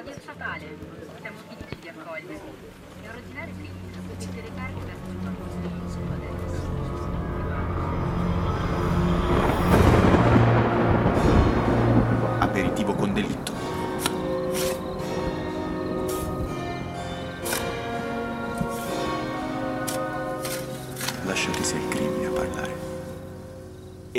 Radio Statale, siamo felici di accogliervi. È ordinaria clinica, mette le carte verso il campo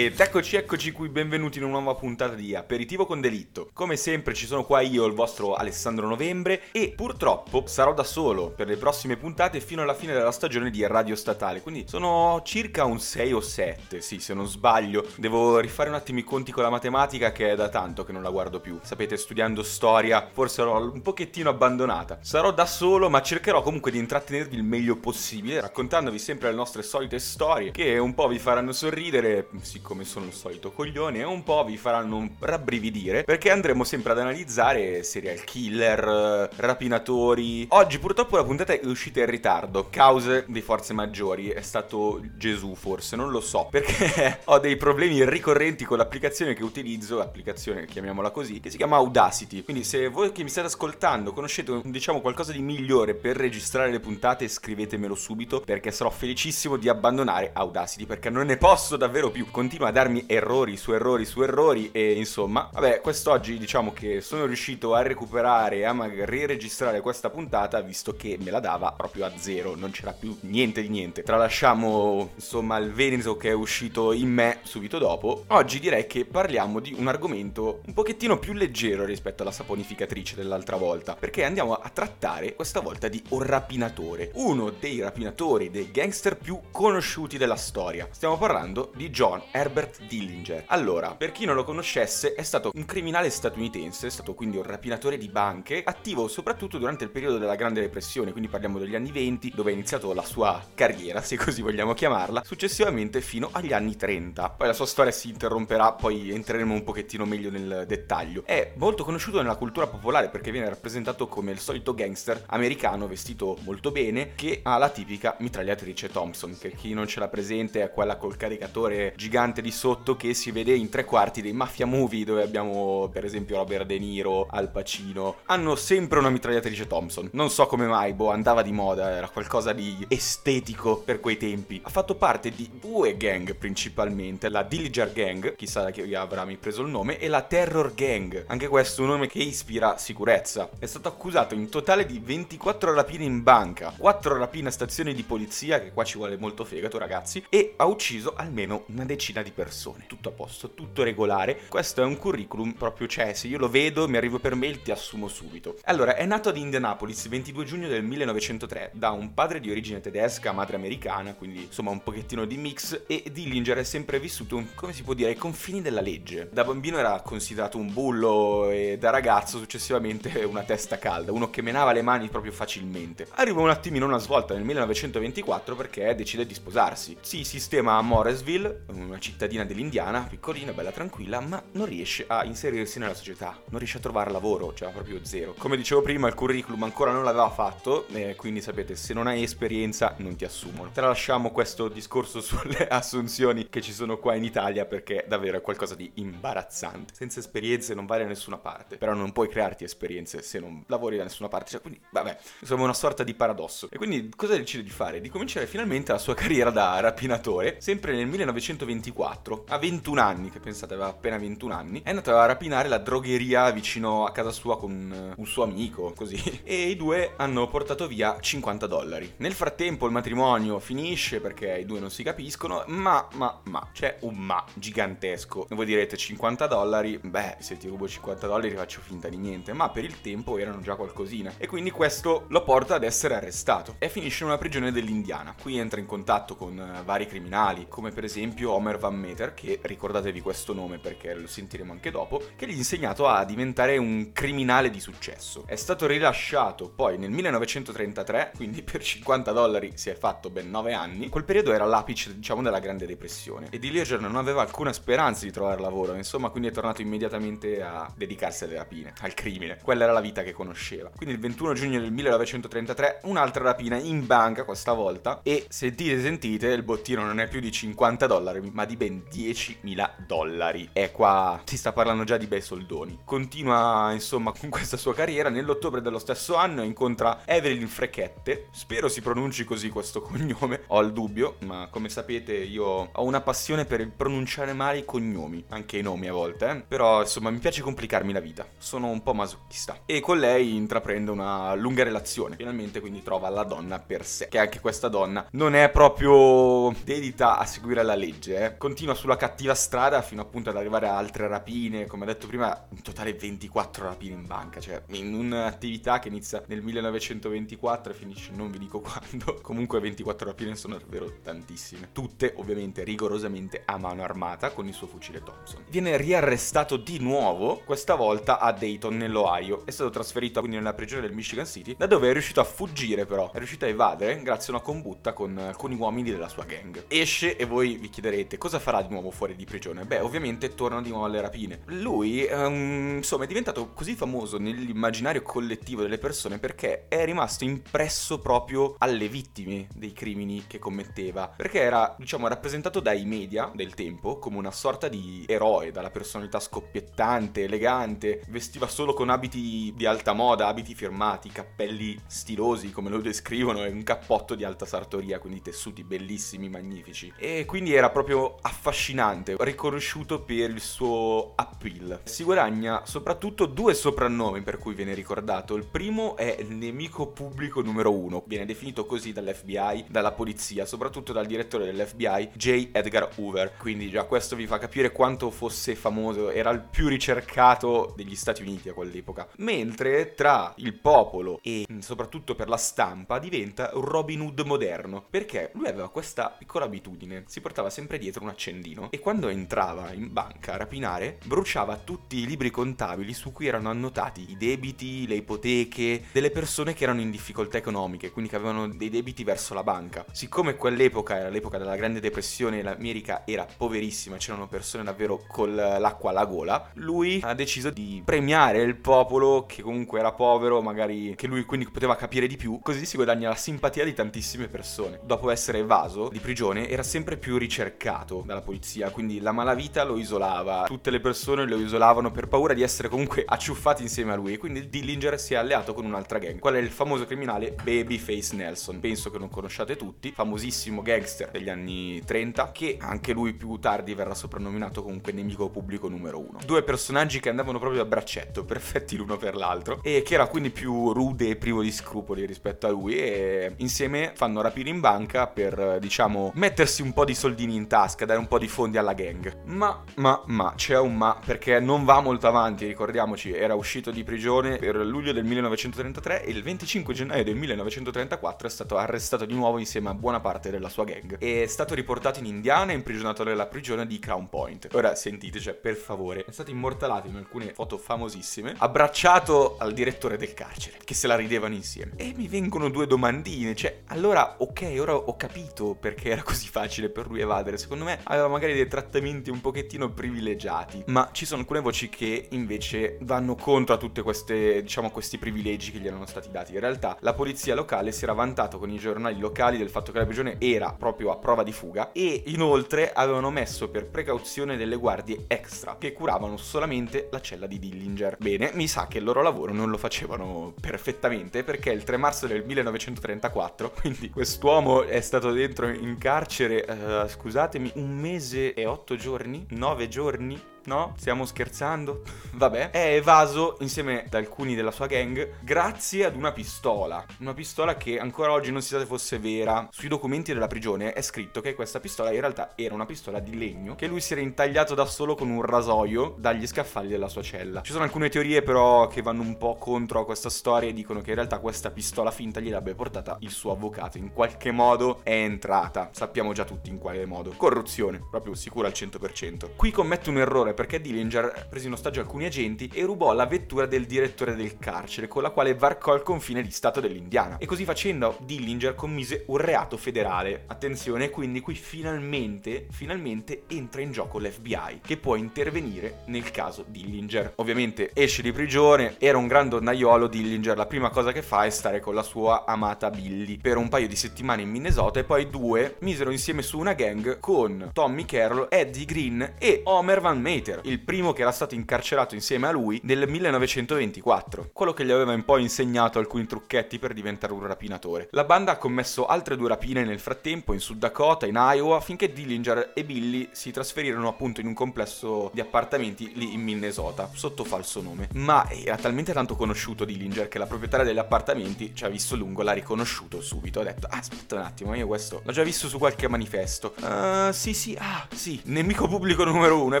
Ed eccoci, eccoci qui, benvenuti in una nuova puntata di Aperitivo con Delitto. Come sempre ci sono qua io, il vostro Alessandro Novembre, e purtroppo sarò da solo per le prossime puntate fino alla fine della stagione di Radio Statale, quindi sono circa un 6 o 7, sì, se non sbaglio. Devo rifare un attimo i conti con la matematica che è da tanto che non la guardo più. Sapete, studiando storia, forse l'ho un pochettino abbandonata. Sarò da solo, ma cercherò comunque di intrattenervi il meglio possibile, raccontandovi sempre le nostre solite storie, che un po' vi faranno sorridere, siccome sono il solito coglione, e un po' vi faranno rabbrividire, perché andremo sempre ad analizzare serial killer, eh, rapinatori. Oggi purtroppo la puntata è uscita in ritardo, cause di forze maggiori, è stato Gesù forse, non lo so, perché ho dei problemi ricorrenti con l'applicazione che utilizzo, l'applicazione chiamiamola così, che si chiama Audacity. Quindi se voi che mi state ascoltando conoscete diciamo qualcosa di migliore per registrare le puntate, scrivetemelo subito, perché sarò felicissimo di abbandonare Audacity, perché non ne posso davvero più. Continua a darmi errori su errori su errori e insomma, vabbè, quest'oggi diciamo che sono riuscito a recuperare e a magari riregistrare questa puntata visto che me la dava proprio a zero, non c'era più niente di niente. Tralasciamo insomma il Veneto che è uscito in me subito dopo. Oggi direi che parliamo di un argomento un pochettino più leggero rispetto alla saponificatrice dell'altra volta, perché andiamo a trattare questa volta di un rapinatore, uno dei rapinatori, dei gangster più conosciuti della storia. Stiamo parlando di John Herbert Dillinger. Allora, per chi non lo conoscesse, è stato un criminale statunitense, è stato quindi un rapinatore di banche, attivo soprattutto durante il periodo della Grande Depressione, quindi parliamo degli anni 20, dove ha iniziato la sua carriera, se così vogliamo chiamarla, successivamente fino agli anni 30. Poi la sua storia si interromperà, poi entreremo un pochettino meglio nel dettaglio. È molto conosciuto nella cultura popolare perché viene rappresentato come il solito gangster americano vestito molto bene che ha la tipica mitragliatrice Thompson, che chi non ce l'ha presente è quella col caricatore gigante di sotto che si vede in tre quarti dei mafia movie dove abbiamo per esempio Robert De Niro, Al Pacino. Hanno sempre una mitragliatrice Thompson. Non so come mai, boh, andava di moda, era qualcosa di estetico per quei tempi. Ha fatto parte di due gang principalmente, la Dillinger Gang, chissà da chi avrà mi preso il nome, e la Terror Gang. Anche questo un nome che ispira sicurezza. È stato accusato in totale di 24 rapine in banca, 4 rapine a stazioni di polizia, che qua ci vuole molto fegato ragazzi, e ha ucciso almeno una decina di persone. Tutto a posto, tutto regolare. Questo è un curriculum proprio, cioè, se io lo vedo, mi arrivo per mail, ti assumo subito. Allora, è nato ad Indianapolis il 22 giugno del 1903 da un padre di origine tedesca, madre americana, quindi insomma un pochettino di mix, e Dillinger è sempre vissuto, come si può dire, ai confini della legge. Da bambino era considerato un bullo e da ragazzo successivamente una testa calda, uno che menava le mani proprio facilmente. Arriva un attimino una svolta nel 1924 perché decide di sposarsi. Si sistema a Morrisville, una cittadina dell'Indiana, piccolina, bella tranquilla, ma non riesce a inserirsi nella società, non riesce a trovare lavoro, cioè proprio zero. Come dicevo prima, il curriculum ancora non l'aveva fatto, eh, quindi sapete, se non hai esperienza non ti assumono. Tralasciamo questo discorso sulle assunzioni che ci sono qua in Italia perché davvero è qualcosa di imbarazzante. Senza esperienze non vai da nessuna parte, però non puoi crearti esperienze se non lavori da nessuna parte, cioè, quindi vabbè, insomma una sorta di paradosso. E quindi cosa decide di fare? Di cominciare finalmente la sua carriera da rapinatore, sempre nel 1924, a 21 anni, che pensate aveva appena 21 anni, è andato a rapinare la drogheria vicino a casa sua con eh, un suo amico, così. E i due hanno portato via 50 dollari. Nel frattempo il matrimonio finisce perché i due non si capiscono, ma, ma, ma, c'è un ma gigantesco. Voi direte 50 dollari, beh, se ti rubo 50 dollari faccio finta di niente, ma per il tempo erano già qualcosina. E quindi questo lo porta ad essere arrestato e finisce in una prigione dell'Indiana. Qui entra in contatto con eh, vari criminali, come per esempio Homer Van Meter, che ricordatevi questo nome perché lo sentiremo anche dopo, che gli ha insegnato a diventare un criminale di successo. È stato rilasciato poi nel 1933, quindi per 50 dollari si è fatto ben 9 anni. Quel periodo era l'apice, diciamo, della Grande Depressione e Dillinger non aveva alcuna speranza di trovare lavoro, insomma, quindi è tornato immediatamente a dedicarsi alle rapine, al crimine. Quella era la vita che conosceva. Quindi il 21 giugno del 1933 un'altra rapina in banca questa volta e sentite sentite il bottino non è più di 50 dollari ma di di ben 10.000 dollari. E qua si sta parlando già di bei soldoni. Continua insomma con questa sua carriera. Nell'ottobre dello stesso anno incontra Evelyn Frechette. Spero si pronunci così questo cognome. Ho il dubbio, ma come sapete io ho una passione per il pronunciare male i cognomi, anche i nomi a volte. Eh? Però insomma mi piace complicarmi la vita. Sono un po' masochista. E con lei intraprende una lunga relazione. Finalmente quindi trova la donna per sé. Che anche questa donna non è proprio dedita a seguire la legge. Eh? Continua sulla cattiva strada fino appunto ad arrivare a altre rapine. Come ho detto prima, in totale 24 rapine in banca. Cioè in un'attività che inizia nel 1924 e finisce non vi dico quando. Comunque 24 rapine sono davvero tantissime. Tutte ovviamente rigorosamente a mano armata con il suo fucile Thompson. Viene riarrestato di nuovo, questa volta a Dayton nell'Ohio. È stato trasferito quindi nella prigione del Michigan City, da dove è riuscito a fuggire però. È riuscito a evadere grazie a una combutta con alcuni uomini della sua gang. Esce e voi vi chiederete cosa farà di nuovo fuori di prigione. Beh, ovviamente torna di nuovo alle rapine. Lui, um, insomma, è diventato così famoso nell'immaginario collettivo delle persone perché è rimasto impresso proprio alle vittime dei crimini che commetteva. Perché era, diciamo, rappresentato dai media del tempo come una sorta di eroe, dalla personalità scoppiettante, elegante, vestiva solo con abiti di alta moda, abiti firmati, cappelli stilosi come lo descrivono e un cappotto di alta sartoria, quindi tessuti bellissimi, magnifici. E quindi era proprio affascinante, riconosciuto per il suo appeal. Si guadagna soprattutto due soprannomi per cui viene ricordato. Il primo è il nemico pubblico numero uno, viene definito così dall'FBI, dalla polizia, soprattutto dal direttore dell'FBI, J. Edgar Hoover. Quindi già questo vi fa capire quanto fosse famoso, era il più ricercato degli Stati Uniti a quell'epoca. Mentre tra il popolo e soprattutto per la stampa diventa un Robin Hood moderno, perché lui aveva questa piccola abitudine, si portava sempre dietro un accendino e quando entrava in banca a rapinare bruciava tutti i libri contabili su cui erano annotati i debiti, le ipoteche delle persone che erano in difficoltà economiche, quindi che avevano dei debiti verso la banca. Siccome quell'epoca era l'epoca della Grande Depressione e l'America era poverissima, c'erano persone davvero con l'acqua alla gola, lui ha deciso di premiare il popolo che comunque era povero, magari che lui quindi poteva capire di più, così si guadagna la simpatia di tantissime persone. Dopo essere evaso di prigione era sempre più ricercato dalla polizia, quindi la malavita lo isolava, tutte le persone lo isolavano per paura di essere comunque acciuffati insieme a lui, quindi Dillinger si è alleato con un'altra gang, qual è il famoso criminale Babyface Nelson. Penso che non conosciate tutti, famosissimo gangster degli anni 30, che anche lui più tardi verrà soprannominato comunque nemico pubblico numero uno. Due personaggi che andavano proprio a braccetto, perfetti l'uno per l'altro, e che era quindi più rude e privo di scrupoli rispetto a lui, e insieme fanno rapire in banca per, diciamo, mettersi un po' di soldini in tasca, dare un po' di fondi alla gang. Ma, ma, ma, c'è un ma, perché non va molto avanti, ricordiamoci, era uscito di prigione per luglio del 1933 e il 25 gennaio del 1934 è stato arrestato di nuovo insieme a buona parte della sua gang. È stato riportato in Indiana e imprigionato nella prigione di Crown Point. Ora sentite, cioè, per favore, è stato immortalato in alcune foto famosissime, abbracciato al direttore del carcere, che se la ridevano insieme. E mi vengono due domandine, cioè, allora, ok, ora ho capito perché era così facile per lui evadere. Secondo me aveva magari dei trattamenti un pochettino privilegiati, ma ci sono alcune voci che invece vanno contro a queste, diciamo, questi privilegi che gli erano stati dati. In realtà la polizia locale si era vantato con i giornali locali del fatto che la prigione era proprio a prova di fuga e inoltre avevano messo per precauzione delle guardie extra che curavano solamente la cella di Dillinger. Bene, mi sa che il loro lavoro non lo facevano perfettamente perché il 3 marzo del 1934, quindi quest'uomo è stato dentro in carcere, uh, scusatemi, un mese e otto giorni? Nove giorni? No? Stiamo scherzando? Vabbè. È evaso insieme ad alcuni della sua gang grazie ad una pistola. Una pistola che ancora oggi non si sa se fosse vera. Sui documenti della prigione è scritto che questa pistola in realtà era una pistola di legno che lui si era intagliato da solo con un rasoio dagli scaffali della sua cella. Ci sono alcune teorie però che vanno un po' contro a questa storia e dicono che in realtà questa pistola finta gliel'abbia portata il suo avvocato. In qualche modo è entrata. Sappiamo già tutti in quale modo. Corruzione, proprio sicura al 100%. Qui commette un errore perché Dillinger prese in ostaggio alcuni agenti e rubò la vettura del direttore del carcere, con la quale varcò il confine di Stato dell'Indiana. E così facendo Dillinger commise un reato federale. Attenzione, quindi qui finalmente, finalmente entra in gioco l'FBI, che può intervenire nel caso Dillinger. Ovviamente esce di prigione, era un gran donnaiolo Dillinger, la prima cosa che fa è stare con la sua amata Billy per un paio di settimane in Minnesota e poi due misero insieme su una gang con Tommy Carroll, Eddie Green e Homer Van Meter, il primo che era stato incarcerato insieme a lui nel 1924, quello che gli aveva un po' insegnato alcuni trucchetti per diventare un rapinatore. La banda ha commesso altre due rapine nel frattempo in Sud Dakota, in Iowa, finché Dillinger e Billy si trasferirono appunto in un complesso di appartamenti lì in Minnesota, sotto falso nome. Ma era talmente tanto conosciuto Dillinger che la proprietaria degli appartamenti ci ha visto lungo, l'ha riconosciuto subito, ha detto aspetta un attimo, io questo l'ho già visto su qualche manifesto. Uh, sì, sì, ah, sì, nemico pubblico numero uno è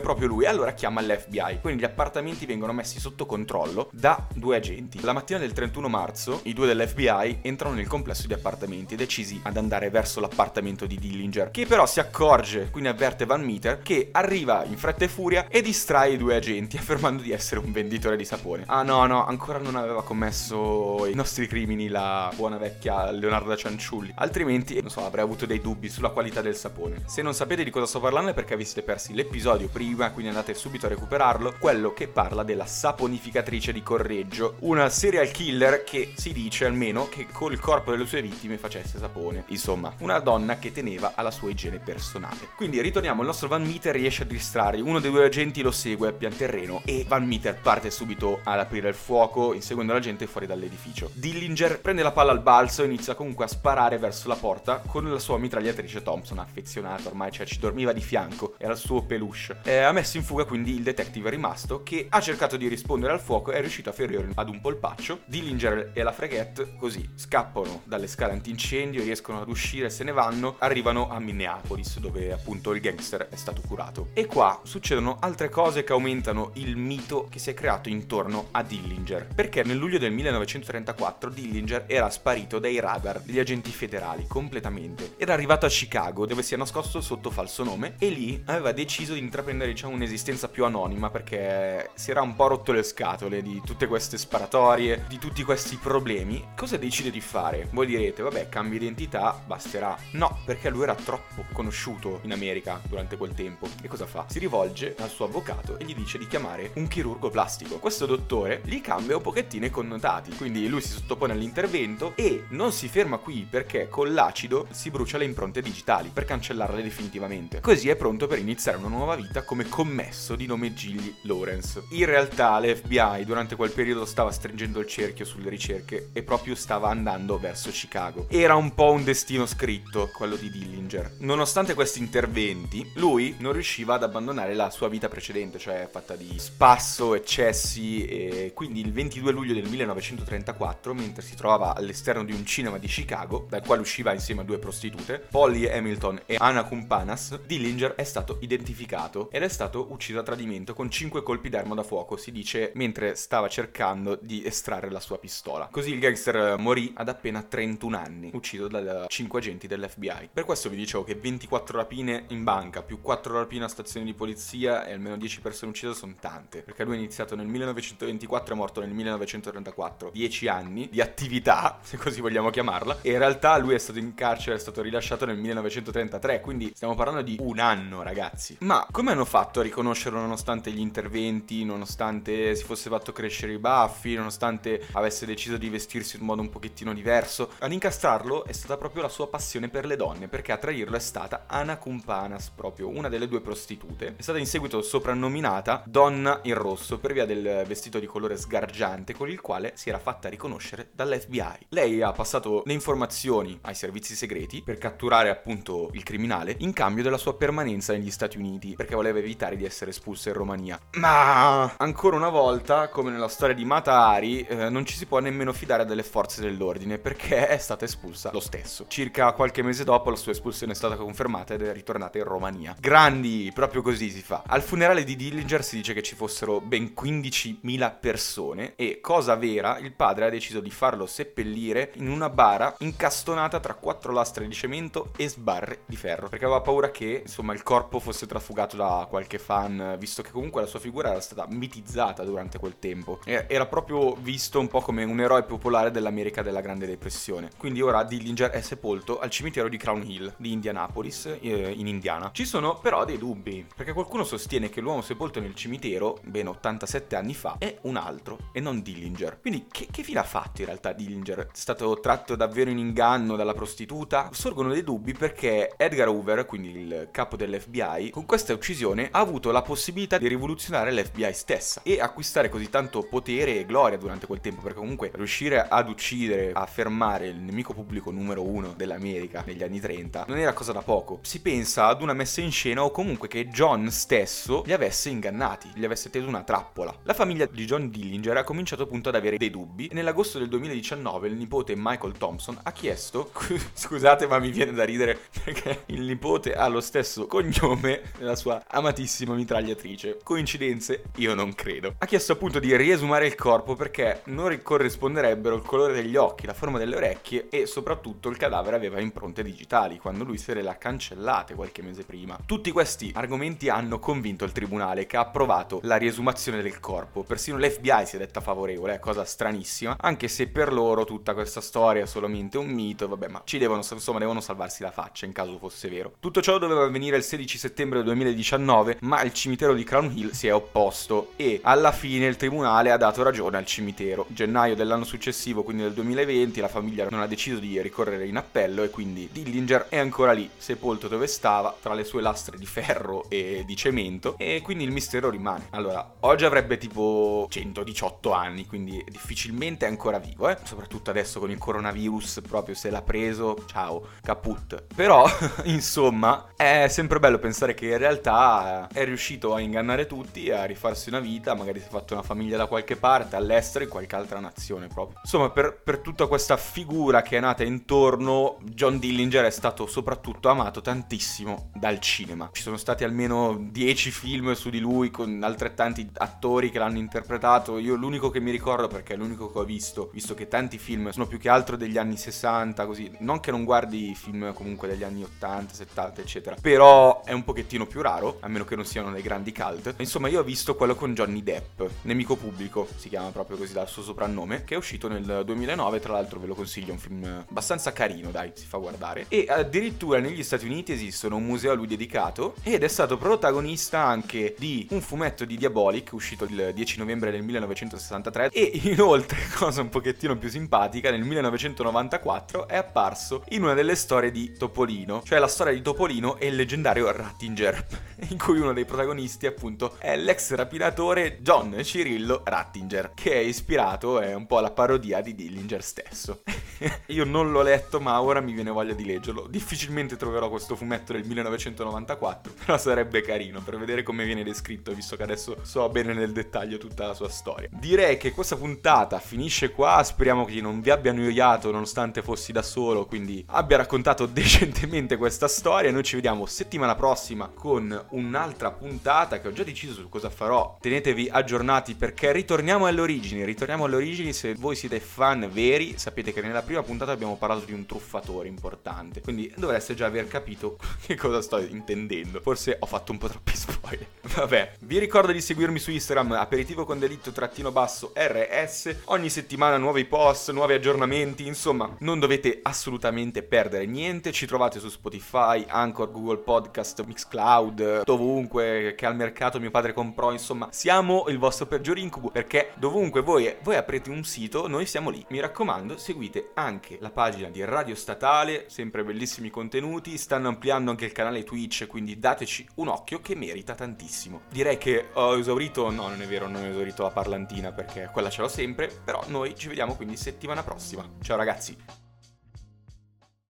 proprio lui. Allora chiama l'FBI. Quindi gli appartamenti vengono messi sotto controllo da due agenti. La mattina del 31 marzo, i due dell'FBI entrano nel complesso di appartamenti, decisi ad andare verso l'appartamento di Dillinger, che però si accorge, quindi avverte Van Meter, che arriva in fretta e furia e distrae i due agenti, affermando di essere un venditore di sapone. Ah no, no, ancora non aveva commesso i nostri crimini la buona vecchia Leonardo Cianciulli. Altrimenti, non so, avrei avuto dei dubbi sulla qualità del sapone. Se non sapete di cosa sto parlando è perché vi siete persi l'episodio prima, quindi andate subito a recuperarlo, quello che parla della saponificatrice di Correggio, una serial killer che si dice almeno che col corpo delle sue vittime facesse sapone. Insomma, una donna che teneva alla sua igiene personale. Quindi ritorniamo, il nostro Van Meter riesce a distrarre, uno dei due agenti lo segue a pian terreno e Van Meter parte subito ad aprire il fuoco, inseguendo la gente fuori dall'edificio. Dillinger prende la palla al balzo e inizia comunque a sparare verso la porta con la sua mitragliatrice Thompson, affezionata ormai, cioè ci dormiva di fianco, era il suo peluche. Eh, ha messo in fuga quindi il detective rimasto che ha cercato di rispondere al fuoco e è riuscito a ferire ad un polpaccio. Dillinger e la Freguette così scappano dalle scale antincendio, riescono ad uscire, se ne vanno, arrivano a Minneapolis dove appunto il gangster è stato curato. E qua succedono altre cose che aumentano il mito che si è creato intorno a Dillinger. Perché nel luglio del 1934 Dillinger era sparito dai radar degli agenti federali completamente. Era arrivato a Chicago dove si è nascosto sotto falso nome e lì aveva deciso di intraprendere diciamo un'esistenza più anonima perché si era un po' rotto le scatole di tutte queste sparatorie, di tutti questi problemi. Cosa decide di fare? Voi direte, vabbè, cambia identità, basterà. No, perché lui era troppo conosciuto in America durante quel tempo. E cosa fa? Si rivolge al suo avvocato e gli dice di chiamare un chirurgo plastico. Questo dottore gli cambia un pochettino i connotati, quindi lui si sottopone all'intervento e non si ferma qui perché con l'acido si brucia le impronte digitali per cancellarle definitivamente. Così è pronto per iniziare una nuova vita come commesso di nome Gilly Lawrence. In realtà l'FBI durante quel periodo stava stringendo il cerchio sulle ricerche e proprio stava andando verso Chicago. Era un po' un destino scritto, quello di Dillinger. Nonostante questi interventi, lui non riusciva ad abbandonare la sua vita precedente, cioè fatta di spasso, eccessi e quindi il 22 luglio del 1934, mentre si trovava all'esterno di un cinema di Chicago, dal quale usciva insieme a due prostitute, Polly Hamilton e Anna Kumpanas, Dillinger è stato identificato ed è stato ucciso a tradimento con 5 colpi d'arma da fuoco, si dice, mentre stava cercando di estrarre la sua pistola. Così il gangster morì ad appena 31 anni, ucciso da 5 agenti dell'FBI. Per questo vi dicevo che 24 rapine in banca più 4 rapine a stazioni di polizia e almeno 10 persone uccise sono tante, perché lui è iniziato nel 1924 e è morto nel 1934. 10 anni di attività, se così vogliamo chiamarla, e in realtà lui è stato in carcere, è stato rilasciato nel 1933, quindi stiamo parlando di un anno, ragazzi. Ma come hanno fatto a riconoscerlo nonostante gli interventi, nonostante si fosse fatto crescere i baffi, nonostante avesse deciso di vestirsi in modo un pochettino diverso? Ad incastrarlo è stata proprio la sua passione per le donne, perché a tradirlo è stata Anna Kumpanas, proprio una delle due prostitute. È stata in seguito soprannominata Donna in rosso per via del vestito di colore sgargiante con il quale si era fatta riconoscere dall'FBI. Lei ha passato le informazioni ai servizi segreti per catturare appunto il criminale in cambio della sua permanenza negli Stati Uniti, perché voleva evitare di essere espulsa in Romania. Ma ancora una volta, come nella storia di Mata Hari, eh, non ci si può nemmeno fidare delle forze dell'ordine perché è stata espulsa lo stesso. Circa qualche mese dopo la sua espulsione è stata confermata ed è ritornata in Romania. Grandi, proprio così si fa. Al funerale di Dillinger si dice che ci fossero ben 15.000 persone e, cosa vera, il padre ha deciso di farlo seppellire in una bara incastonata tra quattro lastre di cemento e sbarre di ferro, perché aveva paura che, insomma, il corpo fosse trafugato da qualche fan fan, visto che comunque la sua figura era stata mitizzata durante quel tempo. Era proprio visto un po' come un eroe popolare dell'America della Grande Depressione. Quindi ora Dillinger è sepolto al cimitero di Crown Hill di Indianapolis, eh, in Indiana. Ci sono però dei dubbi, perché qualcuno sostiene che l'uomo sepolto nel cimitero, ben 87 anni fa, è un altro e non Dillinger. Quindi che, che fine ha fatto in realtà Dillinger? È stato tratto davvero in inganno dalla prostituta? Sorgono dei dubbi perché Edgar Hoover, quindi il capo dell'FBI, con questa uccisione ha avuto la possibilità di rivoluzionare l'FBI stessa e acquistare così tanto potere e gloria durante quel tempo, perché comunque riuscire ad uccidere, a fermare il nemico pubblico numero uno dell'America negli anni 30 non era cosa da poco. Si pensa ad una messa in scena o comunque che John stesso li avesse ingannati, gli avesse teso una trappola. La famiglia di John Dillinger ha cominciato appunto ad avere dei dubbi e nell'agosto del 2019 il nipote Michael Thompson ha chiesto, scusate ma mi viene da ridere perché il nipote ha lo stesso cognome della sua amatissima mitragliatrice. Coincidenze? Io non credo. Ha chiesto appunto di riesumare il corpo perché non corrisponderebbero il colore degli occhi, la forma delle orecchie e soprattutto il cadavere aveva impronte digitali quando lui se le ha cancellate qualche mese prima. Tutti questi argomenti hanno convinto il tribunale che ha approvato la riesumazione del corpo. Persino l'FBI si è detta favorevole, è cosa stranissima, anche se per loro tutta questa storia è solamente un mito, vabbè, ma ci devono, insomma, devono salvarsi la faccia in caso fosse vero. Tutto ciò doveva avvenire il 16 settembre 2019, ma il cimitero di Crown Hill si è opposto e alla fine il tribunale ha dato ragione al cimitero. Gennaio dell'anno successivo, quindi del 2020, la famiglia non ha deciso di ricorrere in appello e quindi Dillinger è ancora lì, sepolto dove stava, tra le sue lastre di ferro e di cemento e quindi il mistero rimane. Allora, oggi avrebbe tipo 118 anni, quindi difficilmente è ancora vivo, eh? Soprattutto adesso con il coronavirus, proprio se l'ha preso, ciao, caput. Però, insomma, è sempre bello pensare che in realtà è riuscito a ingannare tutti, a rifarsi una vita, magari si è fatto una famiglia da qualche parte, all'estero, in qualche altra nazione proprio. Insomma, per, per tutta questa figura che è nata intorno, John Dillinger è stato soprattutto amato tantissimo dal cinema. Ci sono stati almeno 10 film su di lui con altrettanti attori che l'hanno interpretato. Io l'unico che mi ricordo perché è l'unico che ho visto, visto che tanti film sono più che altro degli anni 60, così. Non che non guardi film comunque degli anni 80, 70, eccetera. Però è un pochettino più raro, a meno che non siano dei grandi cult. Insomma, io ho visto quello con Johnny Depp, Nemico Pubblico, si chiama proprio così dal suo soprannome, che è uscito nel 2009, tra l'altro ve lo consiglio, è un film abbastanza carino, dai, si fa guardare. E addirittura negli Stati Uniti esistono un museo a lui dedicato ed è stato protagonista anche di un fumetto di Diabolic uscito il 10 novembre del 1963 e inoltre, cosa un pochettino più simpatica, nel 1994 è apparso in una delle storie di Topolino, cioè la storia di Topolino e il leggendario Rattinger, in cui uno dei protagonisti appunto è l'ex rapinatore John Cirillo Rattinger, che è ispirato è un po' alla parodia di Dillinger stesso. Io non l'ho letto, ma ora mi viene voglia di leggerlo. Difficilmente troverò questo fumetto del 1994, però sarebbe carino per vedere come viene descritto, visto che adesso so bene nel dettaglio tutta la sua storia. Direi che questa puntata finisce qua, speriamo che non vi abbia annoiato nonostante fossi da solo, quindi abbia raccontato decentemente questa storia. Noi ci vediamo settimana prossima con un'altra puntata che ho già deciso su cosa farò. Tenetevi aggiornati perché ritorniamo alle origini, ritorniamo alle origini, se voi siete fan veri, sapete che nella prima puntata abbiamo parlato di un truffatore importante, quindi dovreste già aver capito che cosa sto intendendo. Forse ho fatto un po' troppi spoiler. Vabbè, vi ricordo di seguirmi su Instagram aperitivo con delitto trattino basso RS, ogni settimana nuovi post, nuovi aggiornamenti, insomma, non dovete assolutamente perdere niente, ci trovate su Spotify, Anchor, Google Podcast, Mixcloud, dovunque che al mercato mio padre comprò, insomma, siamo il vostro peggior incubo perché dovunque voi, voi aprete un sito, noi siamo lì. Mi raccomando, seguite anche la pagina di Radio Statale, sempre bellissimi contenuti, stanno ampliando anche il canale Twitch, quindi dateci un occhio che merita tantissimo. Direi che ho esaurito, no non è vero, non ho esaurito la parlantina perché quella ce l'ho sempre, però noi ci vediamo quindi settimana prossima. Ciao ragazzi!